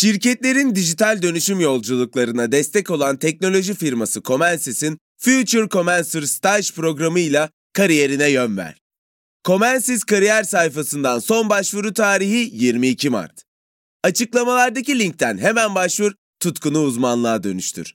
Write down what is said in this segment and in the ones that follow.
Şirketlerin dijital dönüşüm yolculuklarına destek olan teknoloji firması Comensys'in Future Comencer Stage programıyla kariyerine yön ver. Comensys kariyer sayfasından son başvuru tarihi 22 Mart. Açıklamalardaki linkten hemen başvur, tutkunu uzmanlığa dönüştür.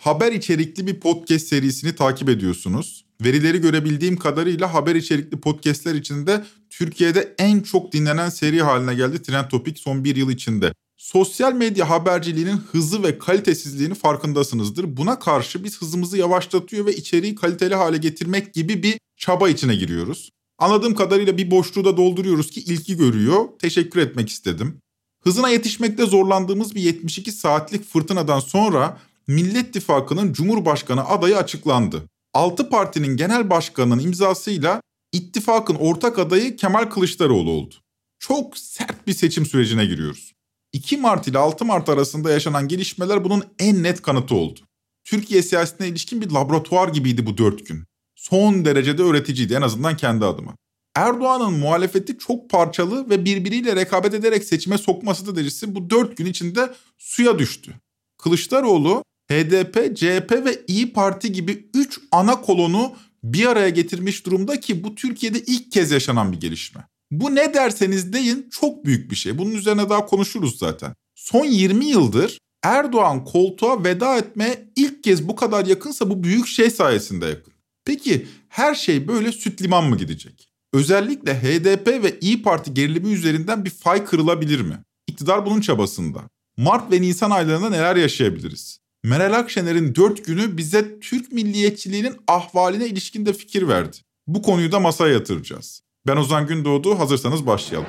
Haber içerikli bir podcast serisini takip ediyorsunuz. Verileri görebildiğim kadarıyla haber içerikli podcastler içinde Türkiye'de en çok dinlenen seri haline geldi Trend Topic son bir yıl içinde. Sosyal medya haberciliğinin hızı ve kalitesizliğini farkındasınızdır. Buna karşı biz hızımızı yavaşlatıyor ve içeriği kaliteli hale getirmek gibi bir çaba içine giriyoruz. Anladığım kadarıyla bir boşluğu da dolduruyoruz ki ilki görüyor. Teşekkür etmek istedim. Hızına yetişmekte zorlandığımız bir 72 saatlik fırtınadan sonra Millet İttifakı'nın Cumhurbaşkanı adayı açıklandı. 6 partinin genel başkanının imzasıyla ittifakın ortak adayı Kemal Kılıçdaroğlu oldu. Çok sert bir seçim sürecine giriyoruz. 2 Mart ile 6 Mart arasında yaşanan gelişmeler bunun en net kanıtı oldu. Türkiye siyasetine ilişkin bir laboratuvar gibiydi bu dört gün. Son derecede öğreticiydi en azından kendi adıma. Erdoğan'ın muhalefeti çok parçalı ve birbiriyle rekabet ederek seçime sokması derecesi bu dört gün içinde suya düştü. Kılıçdaroğlu HDP, CHP ve İyi Parti gibi 3 ana kolonu bir araya getirmiş durumda ki bu Türkiye'de ilk kez yaşanan bir gelişme. Bu ne derseniz deyin çok büyük bir şey. Bunun üzerine daha konuşuruz zaten. Son 20 yıldır Erdoğan koltuğa veda etmeye ilk kez bu kadar yakınsa bu büyük şey sayesinde yakın. Peki her şey böyle süt liman mı gidecek? Özellikle HDP ve İyi Parti gerilimi üzerinden bir fay kırılabilir mi? İktidar bunun çabasında. Mart ve Nisan aylarında neler yaşayabiliriz? Meral Akşener'in dört günü bize Türk milliyetçiliğinin ahvaline ilişkin de fikir verdi. Bu konuyu da masaya yatıracağız. Ben Ozan Gündoğdu, hazırsanız başlayalım.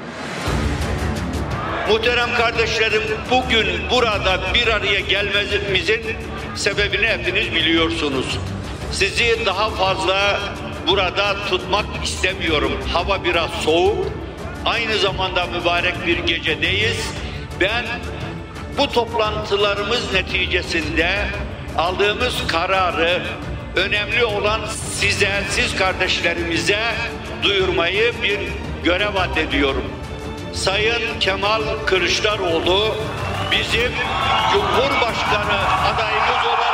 Muhterem kardeşlerim, bugün burada bir araya gelmemizin sebebini hepiniz biliyorsunuz. Sizi daha fazla burada tutmak istemiyorum. Hava biraz soğuk, aynı zamanda mübarek bir gecedeyiz. Ben bu toplantılarımız neticesinde aldığımız kararı önemli olan size, siz kardeşlerimize duyurmayı bir görev addediyorum. Sayın Kemal Kılıçdaroğlu bizim Cumhurbaşkanı adayımız olarak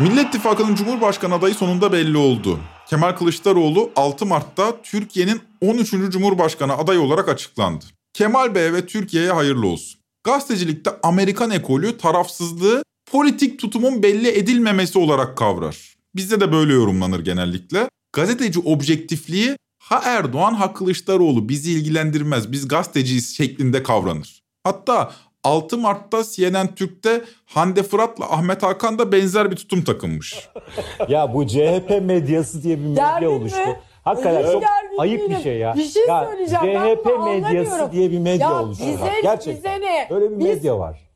Millet İttifakı'nın Cumhurbaşkanı adayı sonunda belli oldu. Kemal Kılıçdaroğlu 6 Mart'ta Türkiye'nin 13. Cumhurbaşkanı adayı olarak açıklandı. Kemal Bey ve Türkiye'ye hayırlı olsun. Gazetecilikte Amerikan ekolü tarafsızlığı politik tutumun belli edilmemesi olarak kavrar. Bizde de böyle yorumlanır genellikle. Gazeteci objektifliği ha Erdoğan ha Kılıçdaroğlu bizi ilgilendirmez biz gazeteciyiz şeklinde kavranır. Hatta 6 Mart'ta CNN Türk'te Hande Fırat'la Ahmet Hakan da benzer bir tutum takınmış. ya bu CHP medyası diye bir medya Gergin oluştu. mi? Hakikaten çok ayıp bir şey ya. Bir şey ya, söyleyeceğim. Ben CHP bunu medyası diye bir medya Ya oluştu. bize- Gerçekten. bize ne? Öyle bir Biz- medya var.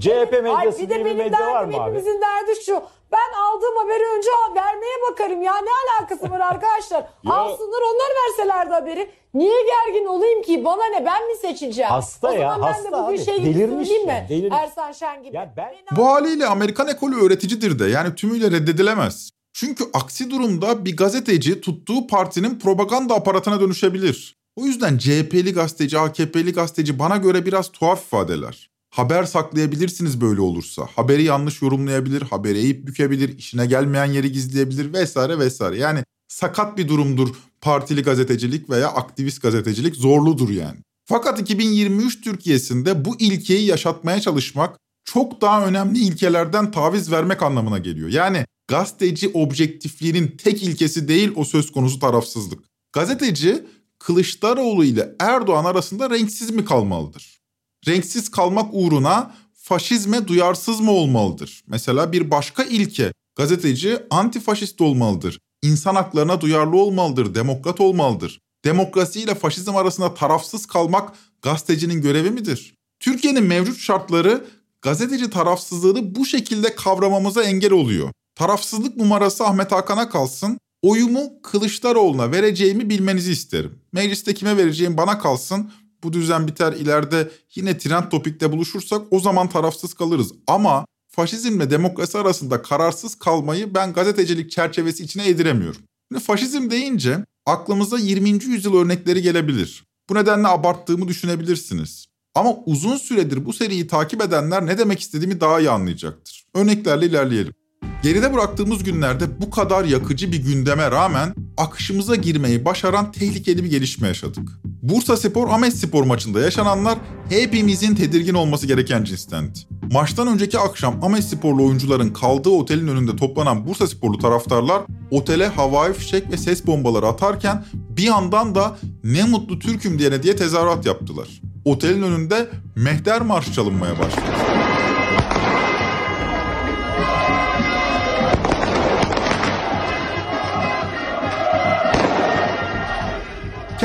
CHP Ay medyası bir diye bir medya var mı abi? hepimizin derdi şu. Ben aldığım haberi önce vermeye bakarım ya. Ne alakası var arkadaşlar? Alsınlar onlar verselerdi haberi. Niye gergin olayım ki? Bana ne ben mi seçileceğim? Hasta ya, ben de bugün abi. şey gibi Delirmiş söyleyeyim ya, mi? delirmiş. Ersan Şen gibi. Ya ben- Bu haliyle Amerikan ekolü öğreticidir de yani tümüyle reddedilemez. Çünkü aksi durumda bir gazeteci tuttuğu partinin propaganda aparatına dönüşebilir. O yüzden CHP'li gazeteci, AKP'li gazeteci bana göre biraz tuhaf ifadeler. Haber saklayabilirsiniz böyle olursa. Haberi yanlış yorumlayabilir, haberi eğip bükebilir, işine gelmeyen yeri gizleyebilir vesaire vesaire. Yani sakat bir durumdur partili gazetecilik veya aktivist gazetecilik zorludur yani. Fakat 2023 Türkiye'sinde bu ilkeyi yaşatmaya çalışmak çok daha önemli ilkelerden taviz vermek anlamına geliyor. Yani gazeteci objektifliğinin tek ilkesi değil o söz konusu tarafsızlık. Gazeteci Kılıçdaroğlu ile Erdoğan arasında renksiz mi kalmalıdır? Renksiz kalmak uğruna faşizme duyarsız mı olmalıdır? Mesela bir başka ilke gazeteci antifaşist olmalıdır. İnsan haklarına duyarlı olmalıdır, demokrat olmalıdır. Demokrasi ile faşizm arasında tarafsız kalmak gazetecinin görevi midir? Türkiye'nin mevcut şartları gazeteci tarafsızlığını bu şekilde kavramamıza engel oluyor. Tarafsızlık numarası Ahmet Hakan'a kalsın. Oyumu Kılıçdaroğlu'na vereceğimi bilmenizi isterim. Mecliste kime vereceğim bana kalsın. Bu düzen biter ileride yine trend topikte buluşursak o zaman tarafsız kalırız. Ama faşizmle demokrasi arasında kararsız kalmayı ben gazetecilik çerçevesi içine ediremiyorum. Şimdi faşizm deyince aklımıza 20. yüzyıl örnekleri gelebilir. Bu nedenle abarttığımı düşünebilirsiniz. Ama uzun süredir bu seriyi takip edenler ne demek istediğimi daha iyi anlayacaktır. Örneklerle ilerleyelim. Geride bıraktığımız günlerde bu kadar yakıcı bir gündeme rağmen akışımıza girmeyi başaran tehlikeli bir gelişme yaşadık. Bursa Spor Ahmet Spor maçında yaşananlar hepimizin tedirgin olması gereken cinstendi. Maçtan önceki akşam Ahmet Sporlu oyuncuların kaldığı otelin önünde toplanan Bursa Sporlu taraftarlar otele havai fişek ve ses bombaları atarken bir yandan da ne mutlu Türk'üm diyene diye tezahürat yaptılar. Otelin önünde Mehter Marşı çalınmaya başladı.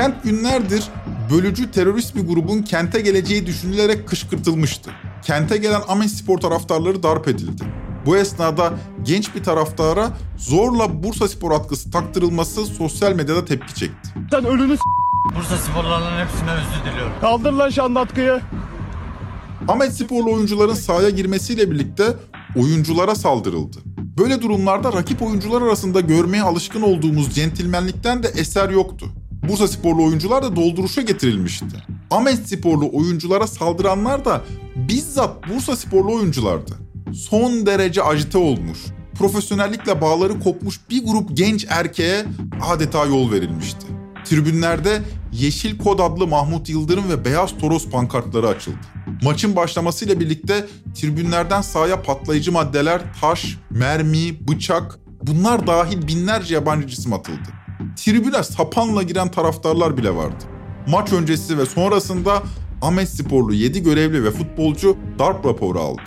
Kent günlerdir bölücü terörist bir grubun kente geleceği düşünülerek kışkırtılmıştı. Kente gelen Ahmet Spor taraftarları darp edildi. Bu esnada genç bir taraftara zorla Bursa Spor atkısı taktırılması sosyal medyada tepki çekti. Sen ölünü s- Bursa sporlarının hepsine özür diliyorum. kaldır lan şandatkıyı. Ahmet Sporlu oyuncuların sahaya girmesiyle birlikte oyunculara saldırıldı. Böyle durumlarda rakip oyuncular arasında görmeye alışkın olduğumuz centilmenlikten de eser yoktu. Bursa sporlu oyuncular da dolduruşa getirilmişti. Ahmet sporlu oyunculara saldıranlar da bizzat Bursa sporlu oyunculardı. Son derece ajite olmuş, profesyonellikle bağları kopmuş bir grup genç erkeğe adeta yol verilmişti. Tribünlerde Yeşil Kod adlı Mahmut Yıldırım ve Beyaz Toros pankartları açıldı. Maçın başlamasıyla birlikte tribünlerden sahaya patlayıcı maddeler, taş, mermi, bıçak bunlar dahil binlerce yabancı cisim atıldı. Tribüne sapanla giren taraftarlar bile vardı. Maç öncesi ve sonrasında Ahmet Sporlu 7 görevli ve futbolcu darp raporu aldı.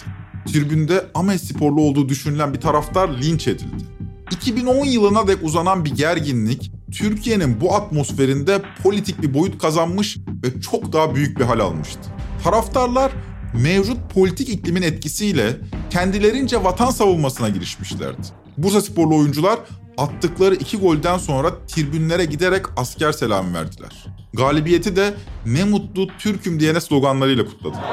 Tribünde Ahmet Sporlu olduğu düşünülen bir taraftar linç edildi. 2010 yılına dek uzanan bir gerginlik Türkiye'nin bu atmosferinde politik bir boyut kazanmış ve çok daha büyük bir hal almıştı. Taraftarlar mevcut politik iklimin etkisiyle kendilerince vatan savunmasına girişmişlerdi. Bursa sporlu oyuncular attıkları iki golden sonra tribünlere giderek asker selamı verdiler. Galibiyeti de ne mutlu Türk'üm diyene sloganlarıyla kutladılar.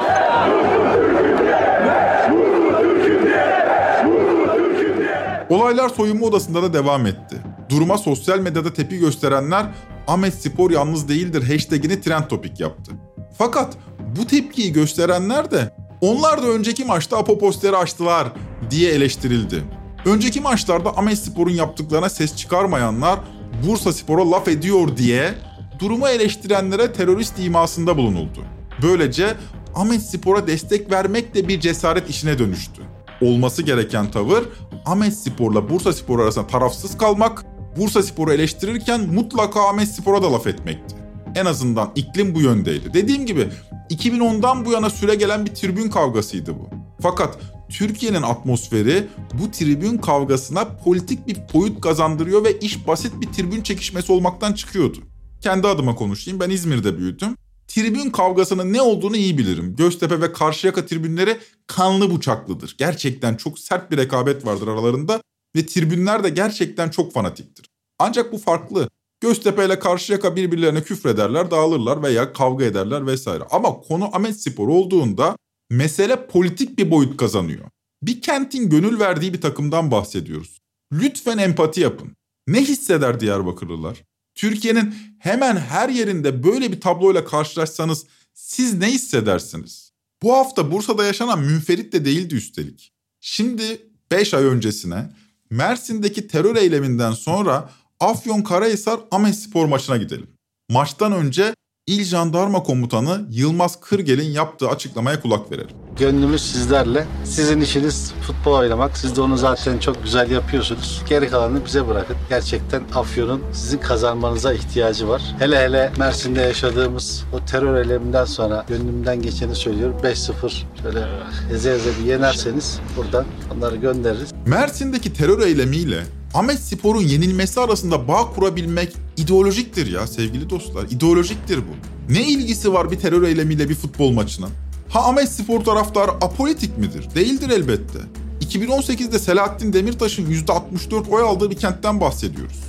Olaylar soyunma odasında da devam etti. Duruma sosyal medyada tepki gösterenler Ahmet Spor yalnız değildir hashtagini trend topik yaptı. Fakat bu tepkiyi gösterenler de onlar da önceki maçta Apo posteri açtılar diye eleştirildi. Önceki maçlarda Ahmet Spor'un yaptıklarına ses çıkarmayanlar Bursa Spor'a laf ediyor diye durumu eleştirenlere terörist imasında bulunuldu. Böylece Ahmet Spor'a destek vermek de bir cesaret işine dönüştü. Olması gereken tavır Ahmet Spor'la Bursa Spor arasında tarafsız kalmak, Bursa Spor'u eleştirirken mutlaka Ahmet Spor'a da laf etmekti. En azından iklim bu yöndeydi. Dediğim gibi 2010'dan bu yana süre gelen bir tribün kavgasıydı bu. Fakat Türkiye'nin atmosferi bu tribün kavgasına politik bir boyut kazandırıyor ve iş basit bir tribün çekişmesi olmaktan çıkıyordu. Kendi adıma konuşayım ben İzmir'de büyüdüm. Tribün kavgasının ne olduğunu iyi bilirim. Göztepe ve Karşıyaka tribünleri kanlı bıçaklıdır. Gerçekten çok sert bir rekabet vardır aralarında ve tribünler de gerçekten çok fanatiktir. Ancak bu farklı. Göztepe ile Karşıyaka birbirlerine küfrederler, dağılırlar veya kavga ederler vesaire. Ama konu Ahmet Spor olduğunda mesele politik bir boyut kazanıyor. Bir kentin gönül verdiği bir takımdan bahsediyoruz. Lütfen empati yapın. Ne hisseder Diyarbakırlılar? Türkiye'nin hemen her yerinde böyle bir tabloyla karşılaşsanız siz ne hissedersiniz? Bu hafta Bursa'da yaşanan münferit de değildi üstelik. Şimdi 5 ay öncesine Mersin'deki terör eyleminden sonra Afyonkarahisar Ahmet Spor maçına gidelim. Maçtan önce İl Jandarma Komutanı Yılmaz Kırgel'in yaptığı açıklamaya kulak verelim. Gönlümüz sizlerle. Sizin işiniz futbol oynamak. Siz de onu zaten çok güzel yapıyorsunuz. Geri kalanını bize bırakın. Gerçekten Afyon'un sizin kazanmanıza ihtiyacı var. Hele hele Mersin'de yaşadığımız o terör eyleminden sonra gönlümden geçeni söylüyorum. 5-0 şöyle eze eze bir yenerseniz buradan onları göndeririz. Mersin'deki terör eylemiyle Ahmet Spor'un yenilmesi arasında bağ kurabilmek ideolojiktir ya sevgili dostlar. İdeolojiktir bu. Ne ilgisi var bir terör eylemiyle bir futbol maçının? Ha Ahmet Spor taraftarı apolitik midir? Değildir elbette. 2018'de Selahattin Demirtaş'ın %64 oy aldığı bir kentten bahsediyoruz.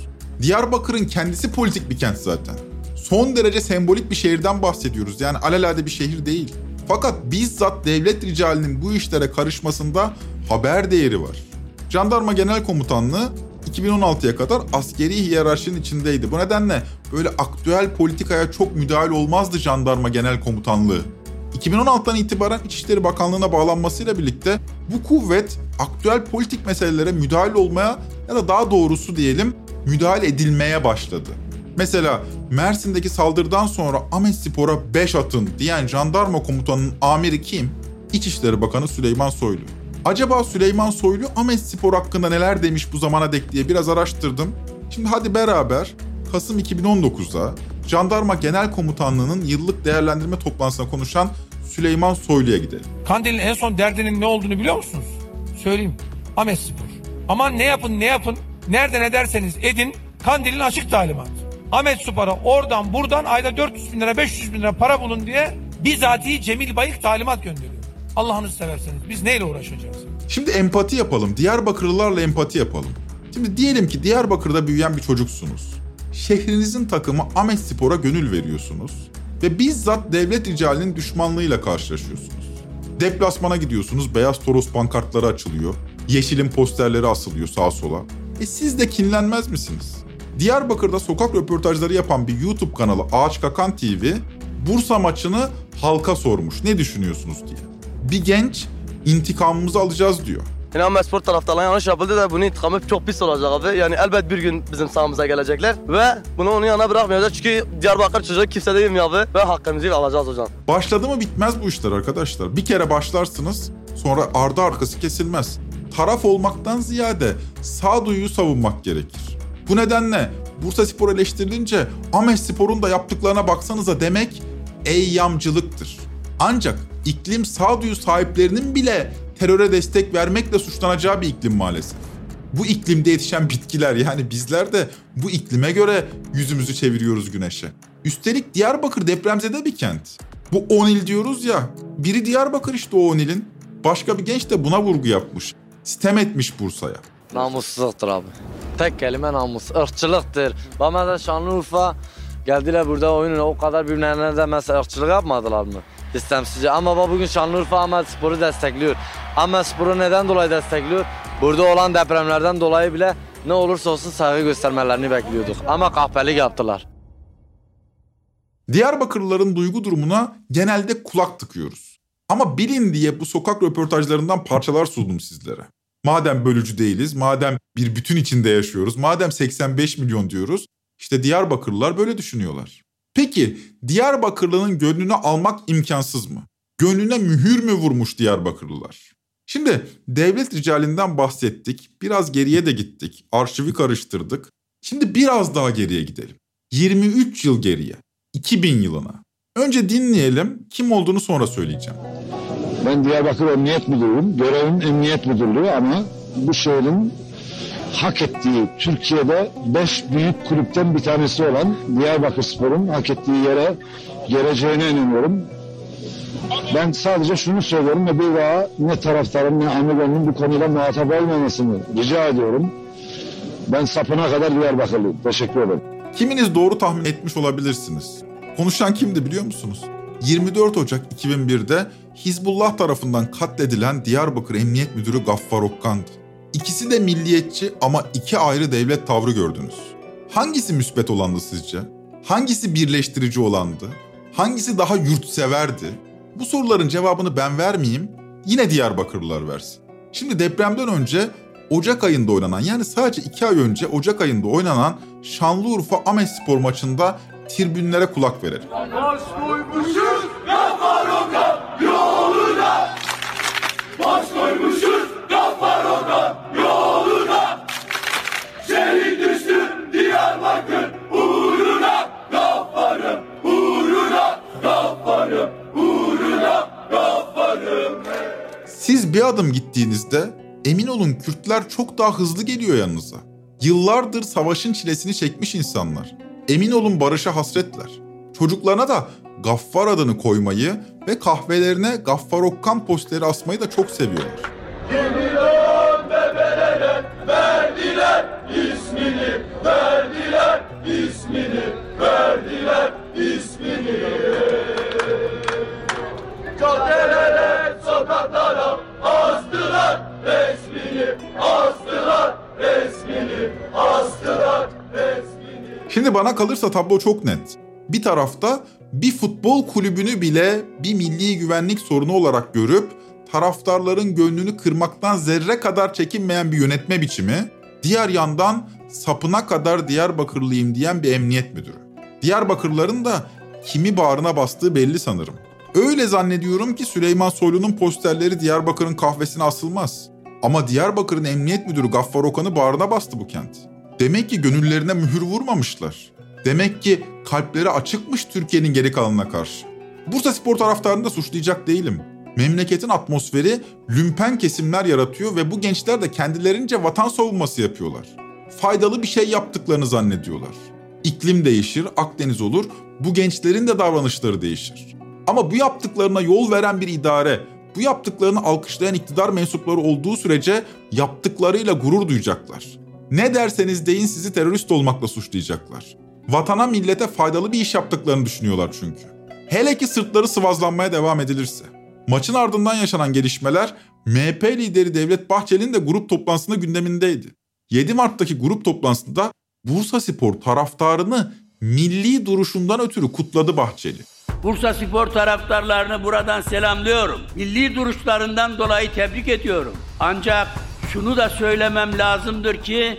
Diyarbakır'ın kendisi politik bir kent zaten. Son derece sembolik bir şehirden bahsediyoruz. Yani alelade bir şehir değil. Fakat bizzat devlet ricalinin bu işlere karışmasında haber değeri var. Jandarma Genel Komutanlığı 2016'ya kadar askeri hiyerarşinin içindeydi. Bu nedenle böyle aktüel politikaya çok müdahale olmazdı Jandarma Genel Komutanlığı. 2016'dan itibaren İçişleri Bakanlığı'na bağlanmasıyla birlikte bu kuvvet aktüel politik meselelere müdahale olmaya ya da daha doğrusu diyelim müdahale edilmeye başladı. Mesela Mersin'deki saldırıdan sonra Ahmet Spor'a 5 atın diyen jandarma komutanının amiri kim? İçişleri Bakanı Süleyman Soylu. Acaba Süleyman Soylu Ahmet Spor hakkında neler demiş bu zamana dek diye biraz araştırdım. Şimdi hadi beraber Kasım 2019'da Jandarma Genel Komutanlığı'nın yıllık değerlendirme toplantısına konuşan Süleyman Soylu'ya gidelim. Kandil'in en son derdinin ne olduğunu biliyor musunuz? Söyleyeyim. Ahmet Spor. Aman ne yapın ne yapın. Nerede ne derseniz edin. Kandil'in açık talimatı. Ahmet Spor'a oradan buradan ayda 400 bin lira 500 bin lira para bulun diye bizatihi Cemil Bayık talimat gönderiyor. Allah'ınızı severseniz biz neyle uğraşacağız? Şimdi empati yapalım. Diyarbakırlılarla empati yapalım. Şimdi diyelim ki Diyarbakır'da büyüyen bir çocuksunuz. Şehrinizin takımı Ahmet Spor'a gönül veriyorsunuz. Ve bizzat devlet ricalinin düşmanlığıyla karşılaşıyorsunuz. Deplasmana gidiyorsunuz, beyaz toros pankartları açılıyor. Yeşilin posterleri asılıyor sağa sola. E siz de kinlenmez misiniz? Diyarbakır'da sokak röportajları yapan bir YouTube kanalı Ağaç Kakan TV, Bursa maçını halka sormuş. Ne düşünüyorsunuz diye. Bir genç intikamımızı alacağız diyor. Yani Ahmet Spor taraftarına yanlış yapıldı da bunun intikamı çok pis olacak abi. Yani elbet bir gün bizim sahamıza gelecekler ve bunu onun yanına bırakmayacağız. Çünkü Diyarbakır çocuğu kimse değil mi abi ve hakkımızı alacağız hocam. Başladı mı bitmez bu işler arkadaşlar. Bir kere başlarsınız sonra ardı arkası kesilmez. Taraf olmaktan ziyade sağduyuyu savunmak gerekir. Bu nedenle Bursa Spor eleştirilince Ahmet Spor'un da yaptıklarına baksanıza demek eyyamcılıktır. Ancak iklim sağduyu sahiplerinin bile teröre destek vermekle suçlanacağı bir iklim maalesef. Bu iklimde yetişen bitkiler yani bizler de bu iklime göre yüzümüzü çeviriyoruz güneşe. Üstelik Diyarbakır depremzede bir kent. Bu 10 il diyoruz ya. Biri Diyarbakır işte o 10 ilin. Başka bir genç de buna vurgu yapmış. Sitem etmiş Bursa'ya. Namussuzluktur abi. Tek kelime namus. Irkçılıktır. Bana da Şanlıurfa geldiler burada oyunun o kadar birbirlerine de mesela ırkçılık yapmadılar mı? İstemsizce. Ama bugün Şanlıurfa Ahmet Spor'u destekliyor. Ahmet Spor'u neden dolayı destekliyor? Burada olan depremlerden dolayı bile ne olursa olsun saygı göstermelerini bekliyorduk. Ama kahpelik yaptılar. Diyarbakırlıların duygu durumuna genelde kulak tıkıyoruz. Ama bilin diye bu sokak röportajlarından parçalar sundum sizlere. Madem bölücü değiliz, madem bir bütün içinde yaşıyoruz, madem 85 milyon diyoruz, işte Diyarbakırlılar böyle düşünüyorlar. Peki Diyarbakırlı'nın gönlünü almak imkansız mı? Gönlüne mühür mü vurmuş Diyarbakırlılar? Şimdi devlet ricalinden bahsettik, biraz geriye de gittik, arşivi karıştırdık. Şimdi biraz daha geriye gidelim. 23 yıl geriye, 2000 yılına. Önce dinleyelim, kim olduğunu sonra söyleyeceğim. Ben Diyarbakır Emniyet Müdürüyüm. Görevim Emniyet Müdürlüğü ama bu şehrin hak ettiği Türkiye'de 5 büyük kulüpten bir tanesi olan Diyarbakır Spor'un hak ettiği yere geleceğine inanıyorum. Ben sadece şunu söylüyorum ve bir daha ne taraftarın ne amigo'nun bu konuda muhatap olmamasını rica ediyorum. Ben sapına kadar Diyarbakırlıyım. Teşekkür ederim. Kiminiz doğru tahmin etmiş olabilirsiniz. Konuşan kimdi biliyor musunuz? 24 Ocak 2001'de Hizbullah tarafından katledilen Diyarbakır Emniyet Müdürü Gaffar Okkan'dı. İkisi de milliyetçi ama iki ayrı devlet tavrı gördünüz. Hangisi müspet olandı sizce? Hangisi birleştirici olandı? Hangisi daha yurtseverdi? Bu soruların cevabını ben vermeyeyim, yine Diyarbakırlılar versin. Şimdi depremden önce Ocak ayında oynanan yani sadece iki ay önce Ocak ayında oynanan Şanlıurfa Ahmet Spor maçında tribünlere kulak verelim. Baş koymuşuz Gafaroka yoluna Baş koymuşuz Gafaroka yoluna Şehit düştü Diyarbakır uğruna Gafarım uğruna Gafarım uğruna Gafarım Siz bir adım gittiğinizde emin olun Kürtler çok daha hızlı geliyor yanınıza. Yıllardır savaşın çilesini çekmiş insanlar. Emin olun barışa hasretler. Çocuklarına da Gaffar adını koymayı ve kahvelerine Gaffar Okkan posteri asmayı da çok seviyorlar. Milyon verdiler ismini, verdiler ismini. Caddelere, sokaklara astılar resmini, astılar resmini, astılar resmini. Şimdi bana kalırsa tablo çok net. Bir tarafta bir futbol kulübünü bile bir milli güvenlik sorunu olarak görüp taraftarların gönlünü kırmaktan zerre kadar çekinmeyen bir yönetme biçimi, diğer yandan sapına kadar Diyarbakırlıyım diyen bir emniyet müdürü. Diyarbakırların da kimi bağrına bastığı belli sanırım. Öyle zannediyorum ki Süleyman Soylu'nun posterleri Diyarbakır'ın kahvesine asılmaz. Ama Diyarbakır'ın emniyet müdürü Gaffar Okan'ı bağrına bastı bu kent. Demek ki gönüllerine mühür vurmamışlar. Demek ki kalpleri açıkmış Türkiye'nin geri kalanına karşı. Bursa Spor taraftarını da suçlayacak değilim. Memleketin atmosferi lümpen kesimler yaratıyor ve bu gençler de kendilerince vatan savunması yapıyorlar. Faydalı bir şey yaptıklarını zannediyorlar. İklim değişir, Akdeniz olur, bu gençlerin de davranışları değişir. Ama bu yaptıklarına yol veren bir idare, bu yaptıklarını alkışlayan iktidar mensupları olduğu sürece yaptıklarıyla gurur duyacaklar. Ne derseniz deyin sizi terörist olmakla suçlayacaklar. Vatana millete faydalı bir iş yaptıklarını düşünüyorlar çünkü. Hele ki sırtları sıvazlanmaya devam edilirse. Maçın ardından yaşanan gelişmeler MHP lideri Devlet Bahçeli'nin de grup toplantısında gündemindeydi. 7 Mart'taki grup toplantısında Bursa Spor taraftarını milli duruşundan ötürü kutladı Bahçeli. Bursa Spor taraftarlarını buradan selamlıyorum. Milli duruşlarından dolayı tebrik ediyorum. Ancak şunu da söylemem lazımdır ki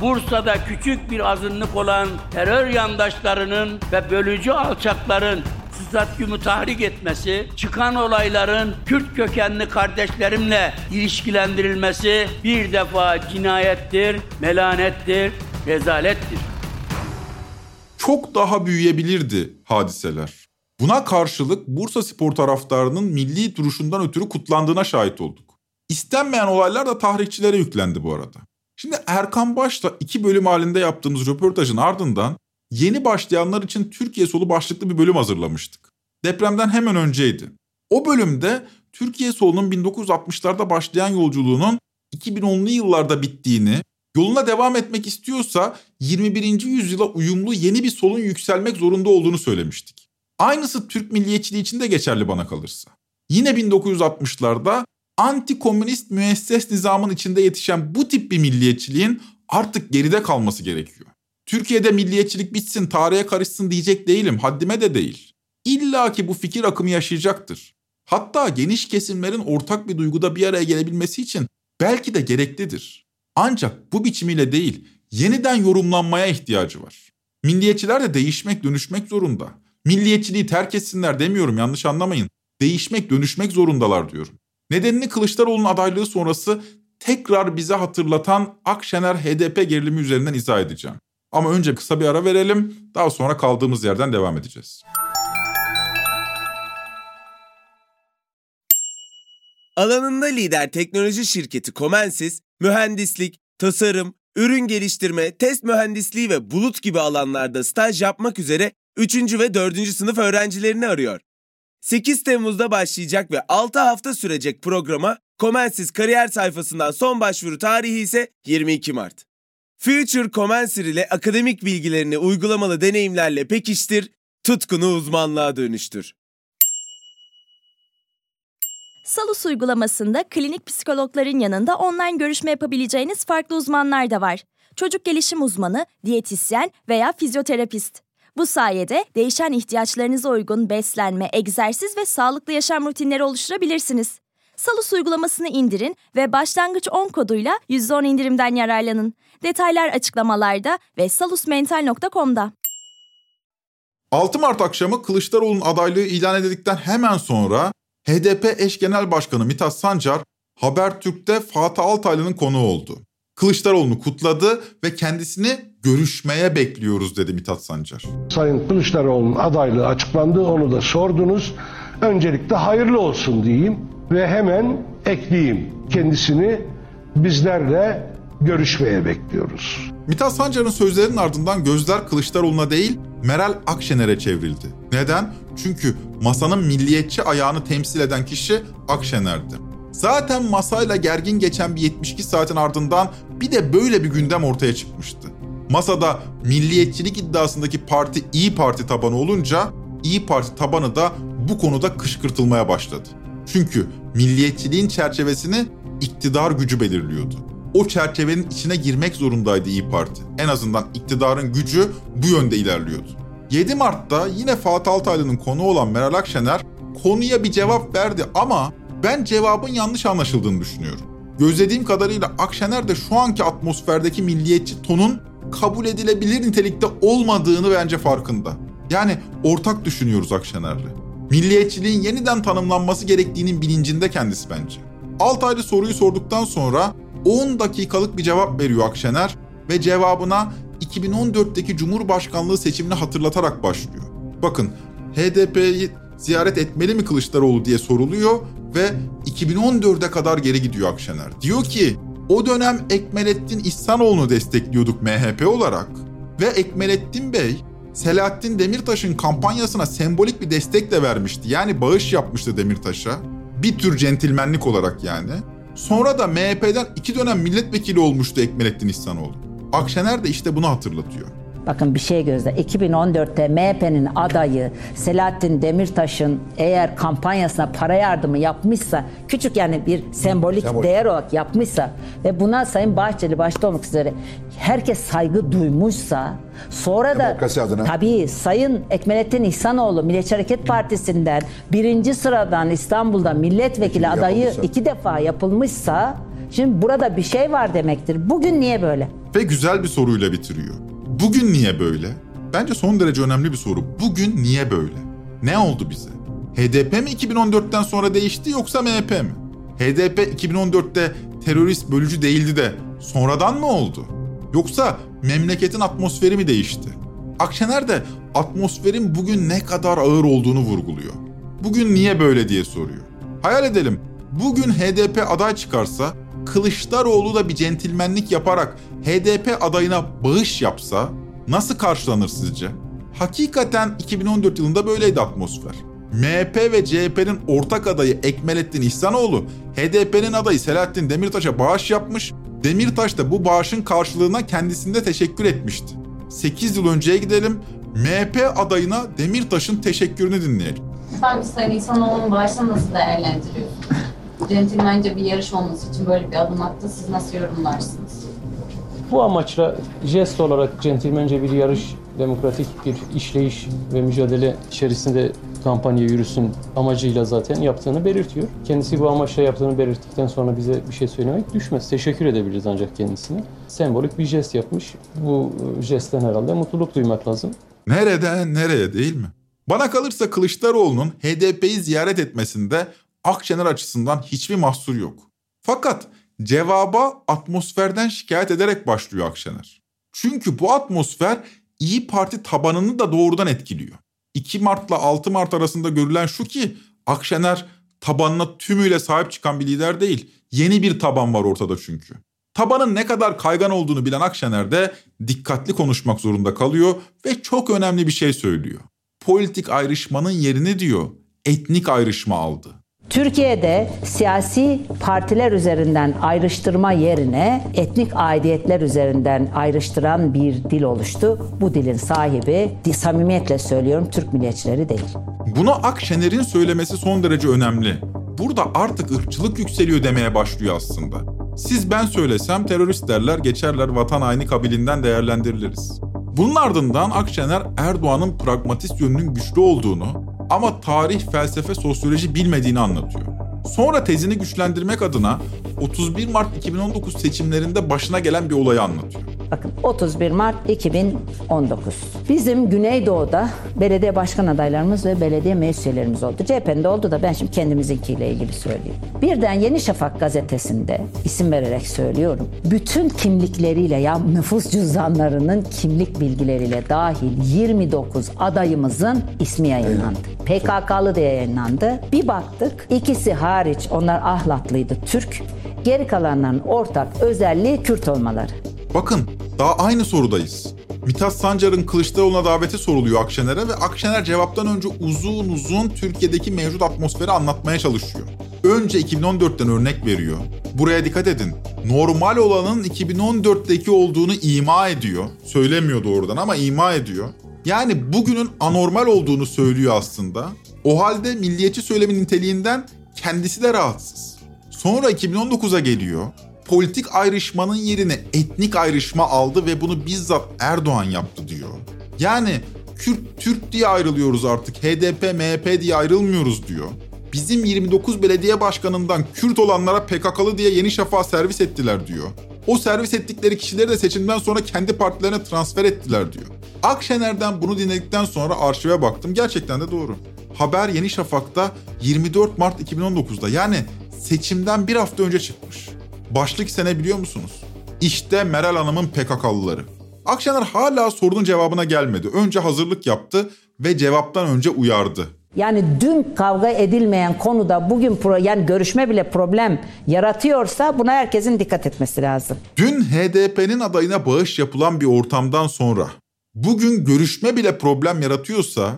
Bursa'da küçük bir azınlık olan terör yandaşlarının ve bölücü alçakların stadyumu tahrik etmesi, çıkan olayların Kürt kökenli kardeşlerimle ilişkilendirilmesi bir defa cinayettir, melanettir, rezalettir. Çok daha büyüyebilirdi hadiseler. Buna karşılık Bursa Spor taraftarının milli duruşundan ötürü kutlandığına şahit olduk. İstenmeyen olaylar da tahrikçilere yüklendi bu arada. Şimdi Erkan Baş'ta iki bölüm halinde yaptığımız röportajın ardından yeni başlayanlar için Türkiye solu başlıklı bir bölüm hazırlamıştık. Depremden hemen önceydi. O bölümde Türkiye solunun 1960'larda başlayan yolculuğunun 2010'lu yıllarda bittiğini, yoluna devam etmek istiyorsa 21. yüzyıla uyumlu yeni bir solun yükselmek zorunda olduğunu söylemiştik. Aynısı Türk milliyetçiliği için de geçerli bana kalırsa. Yine 1960'larda anti-komünist müesses nizamın içinde yetişen bu tip bir milliyetçiliğin artık geride kalması gerekiyor. Türkiye'de milliyetçilik bitsin, tarihe karışsın diyecek değilim, haddime de değil. İlla ki bu fikir akımı yaşayacaktır. Hatta geniş kesimlerin ortak bir duyguda bir araya gelebilmesi için belki de gereklidir. Ancak bu biçimiyle değil, yeniden yorumlanmaya ihtiyacı var. Milliyetçiler de değişmek, dönüşmek zorunda. Milliyetçiliği terk etsinler demiyorum yanlış anlamayın. Değişmek, dönüşmek zorundalar diyorum. Nedenini Kılıçdaroğlu'nun adaylığı sonrası tekrar bize hatırlatan Akşener HDP gerilimi üzerinden izah edeceğim. Ama önce kısa bir ara verelim, daha sonra kaldığımız yerden devam edeceğiz. Alanında lider teknoloji şirketi Comensis, mühendislik, tasarım, ürün geliştirme, test mühendisliği ve bulut gibi alanlarda staj yapmak üzere 3. ve 4. sınıf öğrencilerini arıyor. 8 Temmuz'da başlayacak ve 6 hafta sürecek programa Comensis kariyer sayfasından son başvuru tarihi ise 22 Mart. Future Comensir ile akademik bilgilerini uygulamalı deneyimlerle pekiştir, tutkunu uzmanlığa dönüştür. Salus uygulamasında klinik psikologların yanında online görüşme yapabileceğiniz farklı uzmanlar da var. Çocuk gelişim uzmanı, diyetisyen veya fizyoterapist. Bu sayede değişen ihtiyaçlarınıza uygun beslenme, egzersiz ve sağlıklı yaşam rutinleri oluşturabilirsiniz. Salus uygulamasını indirin ve başlangıç 10 koduyla %10 indirimden yararlanın. Detaylar açıklamalarda ve salusmental.com'da. 6 Mart akşamı Kılıçdaroğlu'nun adaylığı ilan edildikten hemen sonra HDP eş genel başkanı Mithat Sancar Habertürk'te Fatih Altaylı'nın konuğu oldu. Kılıçdaroğlu'nu kutladı ve kendisini görüşmeye bekliyoruz dedi Mithat Sancar. Sayın Kılıçdaroğlu'nun adaylığı açıklandı onu da sordunuz. Öncelikle hayırlı olsun diyeyim ve hemen ekleyeyim. Kendisini bizlerle görüşmeye bekliyoruz. Mithat Sancar'ın sözlerinin ardından gözler Kılıçdaroğlu'na değil Meral Akşener'e çevrildi. Neden? Çünkü masanın milliyetçi ayağını temsil eden kişi Akşener'di. Zaten masayla gergin geçen bir 72 saatin ardından bir de böyle bir gündem ortaya çıkmıştı. Masada milliyetçilik iddiasındaki parti İyi Parti tabanı olunca İyi Parti tabanı da bu konuda kışkırtılmaya başladı. Çünkü milliyetçiliğin çerçevesini iktidar gücü belirliyordu. O çerçevenin içine girmek zorundaydı İyi Parti. En azından iktidarın gücü bu yönde ilerliyordu. 7 Mart'ta yine Fatih Altaylı'nın konu olan Meral Akşener konuya bir cevap verdi ama ben cevabın yanlış anlaşıldığını düşünüyorum. Gözlediğim kadarıyla Akşener de şu anki atmosferdeki milliyetçi tonun kabul edilebilir nitelikte olmadığını bence farkında. Yani ortak düşünüyoruz Akşener'le. Milliyetçiliğin yeniden tanımlanması gerektiğinin bilincinde kendisi bence. Altaylı soruyu sorduktan sonra 10 dakikalık bir cevap veriyor Akşener ve cevabına 2014'teki Cumhurbaşkanlığı seçimini hatırlatarak başlıyor. Bakın HDP'yi ziyaret etmeli mi Kılıçdaroğlu diye soruluyor ve 2014'e kadar geri gidiyor Akşener. Diyor ki o dönem Ekmelettin İhsanoğlu'nu destekliyorduk MHP olarak ve Ekmelettin Bey Selahattin Demirtaş'ın kampanyasına sembolik bir destek de vermişti. Yani bağış yapmıştı Demirtaş'a. Bir tür centilmenlik olarak yani. Sonra da MHP'den iki dönem milletvekili olmuştu Ekmelettin İhsanoğlu. Akşener de işte bunu hatırlatıyor. Bakın bir şey gözle. 2014'te MHP'nin adayı Selahattin Demirtaş'ın eğer kampanyasına para yardımı yapmışsa, küçük yani bir sembolik Sembol. değer olarak yapmışsa ve buna Sayın Bahçeli başta olmak üzere herkes saygı duymuşsa, sonra da Demokrasi adına. tabii Sayın Ekmelettin İhsanoğlu Milliyetçi Hareket Partisi'nden birinci sıradan İstanbul'da milletvekili adayı yapılmışsa. iki defa yapılmışsa, şimdi burada bir şey var demektir. Bugün niye böyle? Ve güzel bir soruyla bitiriyor. Bugün niye böyle? Bence son derece önemli bir soru. Bugün niye böyle? Ne oldu bize? HDP mi 2014'ten sonra değişti yoksa MHP mi? HDP 2014'te terörist bölücü değildi de sonradan mı oldu? Yoksa memleketin atmosferi mi değişti? Akşener de atmosferin bugün ne kadar ağır olduğunu vurguluyor. Bugün niye böyle diye soruyor. Hayal edelim. Bugün HDP aday çıkarsa Kılıçdaroğlu da bir centilmenlik yaparak HDP adayına bağış yapsa nasıl karşılanır sizce? Hakikaten 2014 yılında böyleydi atmosfer. MHP ve CHP'nin ortak adayı Ekmelettin İhsanoğlu, HDP'nin adayı Selahattin Demirtaş'a bağış yapmış, Demirtaş da bu bağışın karşılığına kendisinde teşekkür etmişti. 8 yıl önceye gidelim, MHP adayına Demirtaş'ın teşekkürünü dinleyelim. Efendim Sayın İhsanoğlu'nun bağışını nasıl değerlendiriyorsunuz? Centilmence bir yarış olması için böyle bir adım attı. Siz nasıl yorumlarsınız? Bu amaçla jest olarak centilmence bir yarış, demokratik bir işleyiş ve mücadele içerisinde kampanya yürüsün amacıyla zaten yaptığını belirtiyor. Kendisi bu amaçla yaptığını belirttikten sonra bize bir şey söylemek düşmez. Teşekkür edebiliriz ancak kendisine. Sembolik bir jest yapmış. Bu e, jestten herhalde mutluluk duymak lazım. Nereden nereye değil mi? Bana kalırsa Kılıçdaroğlu'nun HDP'yi ziyaret etmesinde Akşener açısından hiçbir mahsur yok. Fakat cevaba atmosferden şikayet ederek başlıyor Akşener. Çünkü bu atmosfer İyi Parti tabanını da doğrudan etkiliyor. 2 Mart'la 6 Mart arasında görülen şu ki Akşener tabanına tümüyle sahip çıkan bir lider değil. Yeni bir taban var ortada çünkü. Tabanın ne kadar kaygan olduğunu bilen Akşener de dikkatli konuşmak zorunda kalıyor ve çok önemli bir şey söylüyor. Politik ayrışmanın yerini diyor, etnik ayrışma aldı. Türkiye'de siyasi partiler üzerinden ayrıştırma yerine etnik aidiyetler üzerinden ayrıştıran bir dil oluştu. Bu dilin sahibi, samimiyetle söylüyorum, Türk milliyetçileri değil. Bunu Akşener'in söylemesi son derece önemli. Burada artık ırkçılık yükseliyor demeye başlıyor aslında. Siz ben söylesem terörist derler geçerler vatan haini kabilinden değerlendiriliriz. Bunun ardından Akşener Erdoğan'ın pragmatist yönünün güçlü olduğunu ama tarih, felsefe, sosyoloji bilmediğini anlatıyor. Sonra tezini güçlendirmek adına 31 Mart 2019 seçimlerinde başına gelen bir olayı anlatıyor. Bakın 31 Mart 2019. Bizim Güneydoğu'da belediye başkan adaylarımız ve belediye meclis üyelerimiz oldu. CHP'nin de oldu da ben şimdi kendimizinkiyle ilgili söyleyeyim. Birden Yeni Şafak gazetesinde isim vererek söylüyorum. Bütün kimlikleriyle ya nüfus cüzdanlarının kimlik bilgileriyle dahil 29 adayımızın ismi yayınlandı. PKK'lı diye yayınlandı. Bir baktık ikisi hariç onlar ahlaklıydı Türk. Geri kalanların ortak özelliği Kürt olmaları. Bakın Daha aynı sorudayız. Mithat Sancar'ın Kılıçdaroğlu'na daveti soruluyor Akşener'e ve Akşener cevaptan önce uzun uzun Türkiye'deki mevcut atmosferi anlatmaya çalışıyor. Önce 2014'ten örnek veriyor. Buraya dikkat edin. Normal olanın 2014'teki olduğunu ima ediyor. Söylemiyor doğrudan ama ima ediyor. Yani bugünün anormal olduğunu söylüyor aslında. O halde milliyetçi söylemin niteliğinden kendisi de rahatsız. Sonra 2019'a geliyor. Politik ayrışmanın yerine etnik ayrışma aldı ve bunu bizzat Erdoğan yaptı diyor. Yani Kürt Türk diye ayrılıyoruz artık. HDP MHP diye ayrılmıyoruz diyor. Bizim 29 belediye başkanından Kürt olanlara PKK'lı diye Yeni Şafak'a servis ettiler diyor. O servis ettikleri kişileri de seçimden sonra kendi partilerine transfer ettiler diyor. Akşener'den bunu dinledikten sonra arşive baktım. Gerçekten de doğru. Haber Yeni Şafak'ta 24 Mart 2019'da yani seçimden bir hafta önce çıkmış. Başlık sene biliyor musunuz? İşte Meral Hanım'ın PKK'lıları. Akşener hala sorunun cevabına gelmedi. Önce hazırlık yaptı ve cevaptan önce uyardı. Yani dün kavga edilmeyen konuda bugün pro, yani görüşme bile problem yaratıyorsa buna herkesin dikkat etmesi lazım. Dün HDP'nin adayına bağış yapılan bir ortamdan sonra bugün görüşme bile problem yaratıyorsa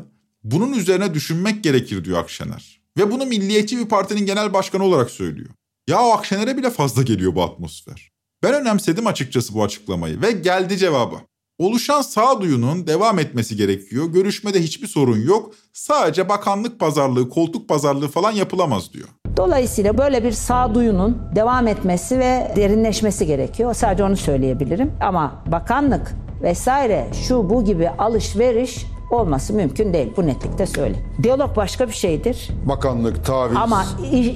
bunun üzerine düşünmek gerekir diyor Akşener. Ve bunu milliyetçi bir partinin genel başkanı olarak söylüyor. Ya Akşener'e bile fazla geliyor bu atmosfer. Ben önemsedim açıkçası bu açıklamayı ve geldi cevabı. Oluşan sağduyunun devam etmesi gerekiyor. Görüşmede hiçbir sorun yok. Sadece bakanlık pazarlığı, koltuk pazarlığı falan yapılamaz diyor. Dolayısıyla böyle bir sağduyunun devam etmesi ve derinleşmesi gerekiyor. Sadece onu söyleyebilirim. Ama bakanlık vesaire şu bu gibi alışveriş olması mümkün değil. Bu netlikte söyle. Diyalog başka bir şeydir. Bakanlık, taviz. Ama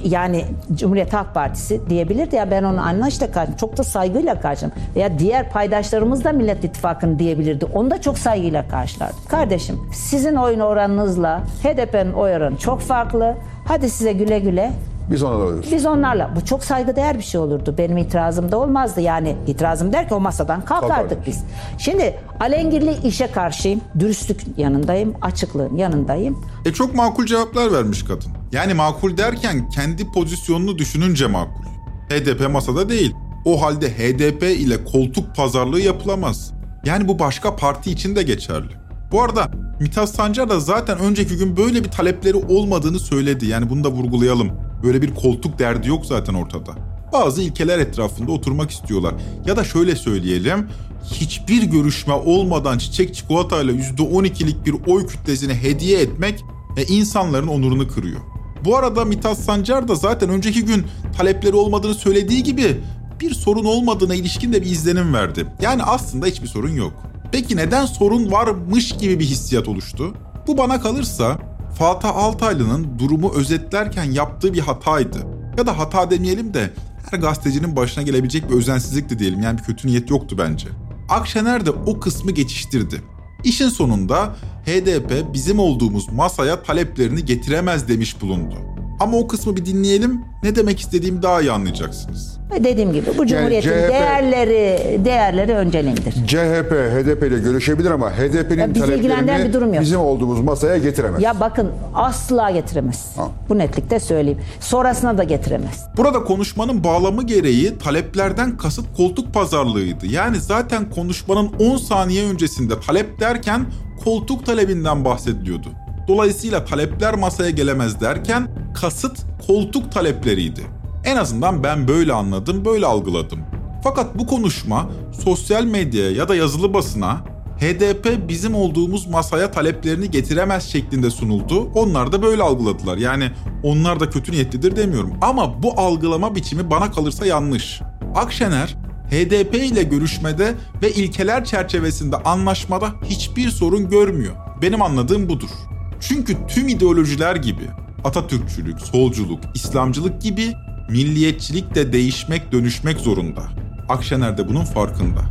yani Cumhuriyet Halk Partisi diyebilirdi ya ben onu anlayışla karşım. Çok da saygıyla karşım. Ya diğer paydaşlarımız da Millet İttifakı'nı diyebilirdi. Onu da çok saygıyla karşılardı. Kardeşim sizin oyun oranınızla HDP'nin oy oranı çok farklı. Hadi size güle güle. Biz onlarla oluyoruz. Biz onlarla. Bu çok saygıdeğer bir şey olurdu. Benim itirazım da olmazdı. Yani itirazım der ki o masadan kalkardık Kalkardık. biz. Şimdi alengirli işe karşıyım. Dürüstlük yanındayım. Açıklığın yanındayım. E çok makul cevaplar vermiş kadın. Yani makul derken kendi pozisyonunu düşününce makul. HDP masada değil. O halde HDP ile koltuk pazarlığı yapılamaz. Yani bu başka parti için de geçerli. Bu arada Mithat Sancar da zaten önceki gün böyle bir talepleri olmadığını söyledi. Yani bunu da vurgulayalım. Böyle bir koltuk derdi yok zaten ortada. Bazı ilkeler etrafında oturmak istiyorlar. Ya da şöyle söyleyelim. Hiçbir görüşme olmadan çiçek çikolatayla %12'lik bir oy kütlesine hediye etmek e, insanların onurunu kırıyor. Bu arada Mithat Sancar da zaten önceki gün talepleri olmadığını söylediği gibi bir sorun olmadığına ilişkin de bir izlenim verdi. Yani aslında hiçbir sorun yok. Peki neden sorun varmış gibi bir hissiyat oluştu? Bu bana kalırsa Fatih Altaylı'nın durumu özetlerken yaptığı bir hataydı. Ya da hata demeyelim de her gazetecinin başına gelebilecek bir özensizlikti diyelim. Yani bir kötü niyet yoktu bence. Akşener de o kısmı geçiştirdi. İşin sonunda HDP bizim olduğumuz masaya taleplerini getiremez demiş bulundu. Ama o kısmı bir dinleyelim. Ne demek istediğimi daha iyi anlayacaksınız. Ve dediğim gibi bu cumhuriyetin CHP değerleri değerleri önceliğindir. CHP, HDP ile görüşebilir ama HDP'nin bizi ilgilendiren bir taleplerini durum yok. bizim olduğumuz masaya getiremez. Ya bakın asla getiremez. Bu netlikte söyleyeyim. Sonrasına da getiremez. Burada konuşmanın bağlamı gereği taleplerden kasıt koltuk pazarlığıydı. Yani zaten konuşmanın 10 saniye öncesinde talep derken koltuk talebinden bahsediliyordu. Dolayısıyla talepler masaya gelemez derken kasıt koltuk talepleriydi. En azından ben böyle anladım, böyle algıladım. Fakat bu konuşma sosyal medyaya ya da yazılı basına HDP bizim olduğumuz masaya taleplerini getiremez şeklinde sunuldu. Onlar da böyle algıladılar. Yani onlar da kötü niyetlidir demiyorum. Ama bu algılama biçimi bana kalırsa yanlış. Akşener HDP ile görüşmede ve ilkeler çerçevesinde anlaşmada hiçbir sorun görmüyor. Benim anladığım budur. Çünkü tüm ideolojiler gibi Atatürkçülük, solculuk, İslamcılık gibi milliyetçilik de değişmek, dönüşmek zorunda. Akşener de bunun farkında.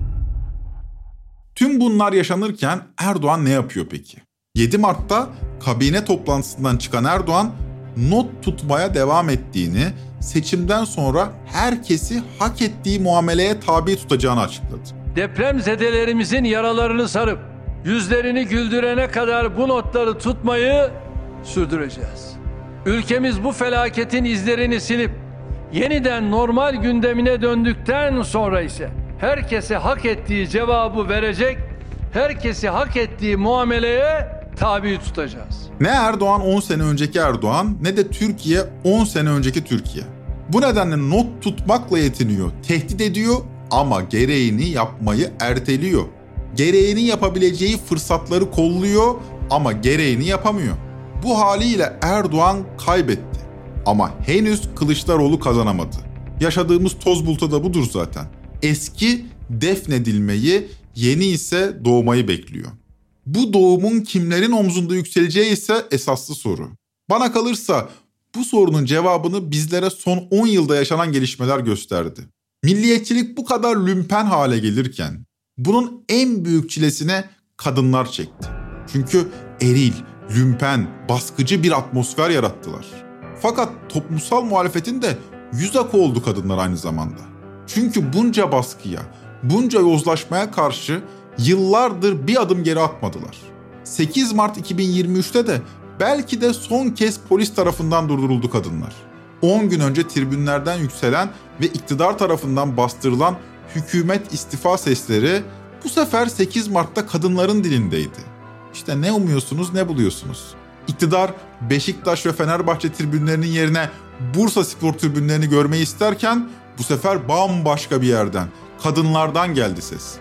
Tüm bunlar yaşanırken Erdoğan ne yapıyor peki? 7 Mart'ta kabine toplantısından çıkan Erdoğan not tutmaya devam ettiğini, seçimden sonra herkesi hak ettiği muameleye tabi tutacağını açıkladı. Depremzedelerimizin yaralarını sarıp yüzlerini güldürene kadar bu notları tutmayı sürdüreceğiz. Ülkemiz bu felaketin izlerini silip yeniden normal gündemine döndükten sonra ise herkese hak ettiği cevabı verecek, herkesi hak ettiği muameleye tabi tutacağız. Ne Erdoğan 10 sene önceki Erdoğan ne de Türkiye 10 sene önceki Türkiye. Bu nedenle not tutmakla yetiniyor, tehdit ediyor ama gereğini yapmayı erteliyor. Gereğini yapabileceği fırsatları kolluyor ama gereğini yapamıyor. Bu haliyle Erdoğan kaybetti. Ama henüz Kılıçdaroğlu kazanamadı. Yaşadığımız toz bulutu da budur zaten. Eski defnedilmeyi, yeni ise doğmayı bekliyor. Bu doğumun kimlerin omzunda yükseleceği ise esaslı soru. Bana kalırsa bu sorunun cevabını bizlere son 10 yılda yaşanan gelişmeler gösterdi. Milliyetçilik bu kadar lümpen hale gelirken bunun en büyük çilesine kadınlar çekti. Çünkü eril, lümpen, baskıcı bir atmosfer yarattılar. Fakat toplumsal muhalefetin de yüz akı oldu kadınlar aynı zamanda. Çünkü bunca baskıya, bunca yozlaşmaya karşı yıllardır bir adım geri atmadılar. 8 Mart 2023'te de belki de son kez polis tarafından durduruldu kadınlar. 10 gün önce tribünlerden yükselen ve iktidar tarafından bastırılan hükümet istifa sesleri bu sefer 8 Mart'ta kadınların dilindeydi. İşte ne umuyorsunuz ne buluyorsunuz. İktidar Beşiktaş ve Fenerbahçe tribünlerinin yerine Bursa Spor tribünlerini görmeyi isterken bu sefer bambaşka bir yerden, kadınlardan geldi ses.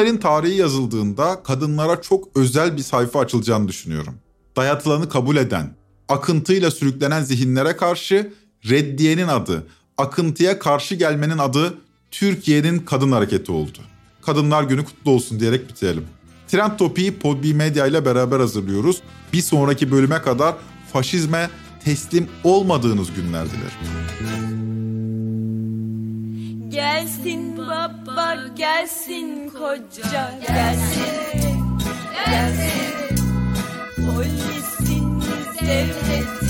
20'lerin tarihi yazıldığında kadınlara çok özel bir sayfa açılacağını düşünüyorum. Dayatılanı kabul eden, akıntıyla sürüklenen zihinlere karşı reddiyenin adı, akıntıya karşı gelmenin adı Türkiye'nin kadın hareketi oldu. Kadınlar Günü kutlu olsun diyerek bitirelim. Trend Topi'yi Podbi Medya ile beraber hazırlıyoruz. Bir sonraki bölüme kadar faşizme teslim olmadığınız günler dilerim. Gelsin baba gelsin koca gelsin gelsin. Polisiniz devletiniz